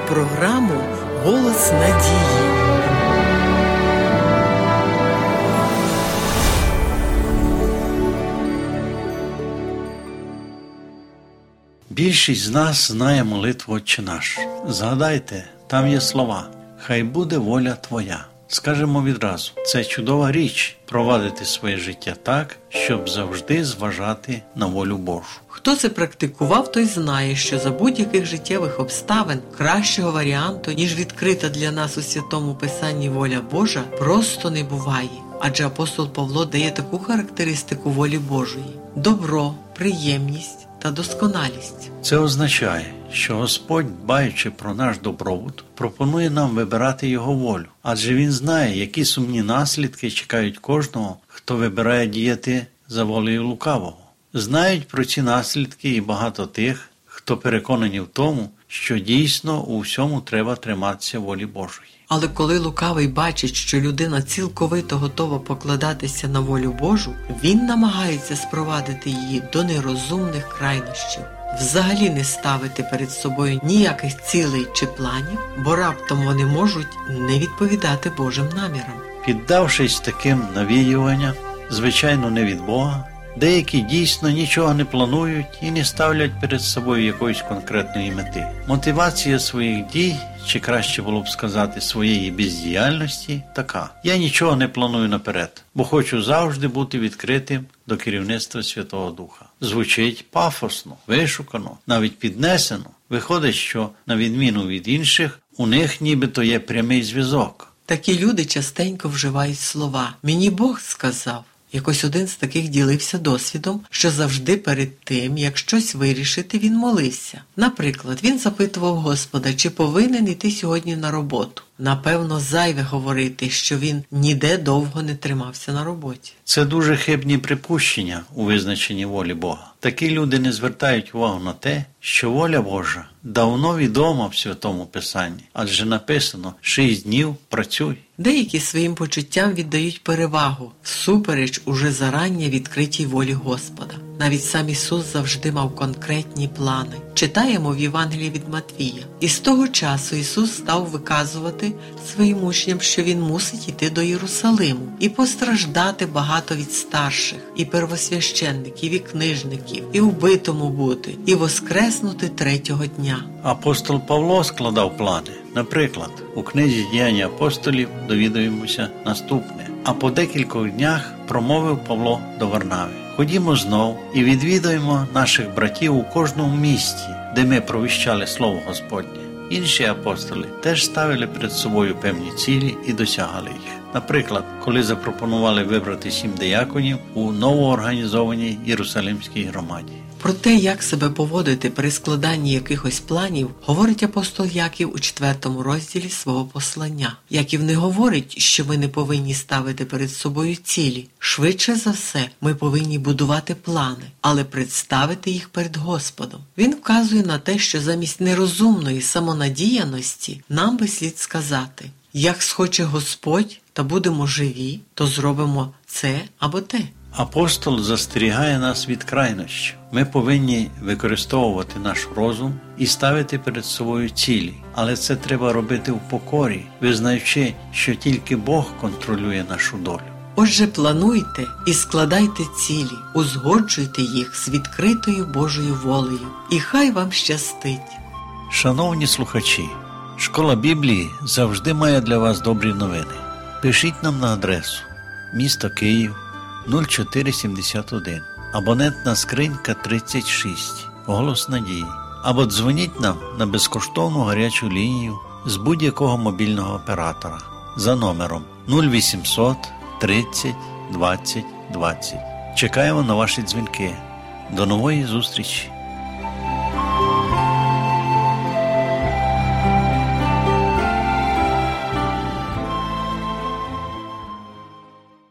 програму Голос надії. Більшість з нас знає молитву «Отче наш». Згадайте, там є слова Хай буде воля Твоя. Скажемо відразу, це чудова річ провадити своє життя так, щоб завжди зважати на волю Божу. Хто це практикував, той знає, що за будь-яких життєвих обставин кращого варіанту, ніж відкрита для нас у святому писанні воля Божа, просто не буває. Адже апостол Павло дає таку характеристику волі Божої: добро, приємність та досконалість. Це означає, що Господь, дбаючи про наш добробут, пропонує нам вибирати його волю, адже він знає, які сумні наслідки чекають кожного, хто вибирає діяти за волею лукавого. Знають про ці наслідки і багато тих, хто переконані в тому, що дійсно у всьому треба триматися волі Божої. Але коли лукавий бачить, що людина цілковито готова покладатися на волю Божу, він намагається спровадити її до нерозумних крайнощів, взагалі не ставити перед собою ніяких цілей чи планів, бо раптом вони можуть не відповідати Божим намірам. Піддавшись таким навіюванням, звичайно, не від Бога. Деякі дійсно нічого не планують і не ставлять перед собою якоїсь конкретної мети. Мотивація своїх дій, чи краще було б сказати, своєї бездіяльності така: я нічого не планую наперед, бо хочу завжди бути відкритим до керівництва Святого Духа. Звучить пафосно, вишукано, навіть піднесено. Виходить, що, на відміну від інших, у них нібито є прямий зв'язок. Такі люди частенько вживають слова Мені Бог сказав. Якось один з таких ділився досвідом, що завжди перед тим, як щось вирішити, він молився. Наприклад, він запитував Господа, чи повинен іти сьогодні на роботу. Напевно, зайве говорити, що він ніде довго не тримався на роботі. Це дуже хибні припущення у визначенні волі Бога. Такі люди не звертають увагу на те, що воля Божа давно відома в святому Писанні, адже написано шість днів працюй. Деякі своїм почуттям віддають перевагу всупереч уже зарання відкритій волі Господа. Навіть сам Ісус завжди мав конкретні плани. Читаємо в Євангелії від Матвія. І з того часу Ісус став виказувати своїм учням, що Він мусить йти до Єрусалиму і постраждати багато від старших, і первосвященників, і книжників, і вбитому бути, і воскреснути третього дня. Апостол Павло складав плани. Наприклад, у книзі діяння апостолів довідуємося наступне. А по декількох днях промовив Павло до Варнави. Ходімо знов і відвідуємо наших братів у кожному місті, де ми провіщали Слово Господнє. Інші апостоли теж ставили перед собою певні цілі і досягали їх. Наприклад, коли запропонували вибрати сім дияконів у новоорганізованій Єрусалимській громаді. Про те, як себе поводити при складанні якихось планів, говорить апостол Яків у четвертому розділі свого послання. Яків не говорить, що ми не повинні ставити перед собою цілі. Швидше за все, ми повинні будувати плани, але представити їх перед Господом. Він вказує на те, що замість нерозумної самонадіяності нам би слід сказати: як схоче Господь та будемо живі, то зробимо це або те. Апостол застерігає нас від крайнощів. Ми повинні використовувати наш розум і ставити перед собою цілі, але це треба робити в покорі, визнаючи, що тільки Бог контролює нашу долю. Отже, плануйте і складайте цілі, узгоджуйте їх з відкритою Божою волею, і хай вам щастить. Шановні слухачі, школа Біблії завжди має для вас добрі новини. Пишіть нам на адресу місто Київ 0471, абонентна скринька 36, голос надії. Або дзвоніть нам на безкоштовну гарячу лінію з будь-якого мобільного оператора за номером 0800 30 20 20. Чекаємо на ваші дзвінки. До нової зустрічі!